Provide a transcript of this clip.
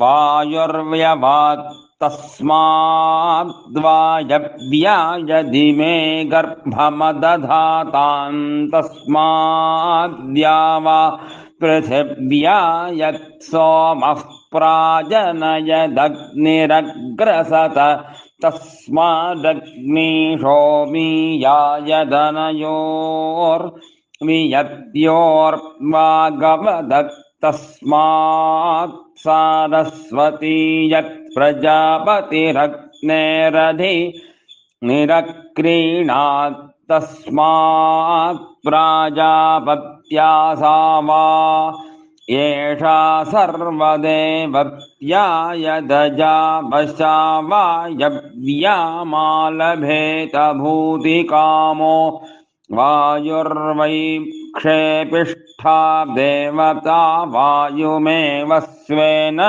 वायुर्व्यवात्तस्माद्वायव्यायधि मे गर्भमदधातान् तस्माद्या वा पृथिव्या यत् सोमः प्राजनयदग्निरग्रसत तस्मादग्निशोमीयायदनयोर्वियत्योर्वागवदत्तस्मात् सारस्वती यत्प्रजापतिरग्नेरधि निरक्रीणात् तस्मात् प्राजापत्यासा वा एषा सर्वदेवत्यायदजा वशा वायव्यामालभेत भूतिकामो वायुर्वै क्षेपिष्ठा देवता वायुमेव स्वेन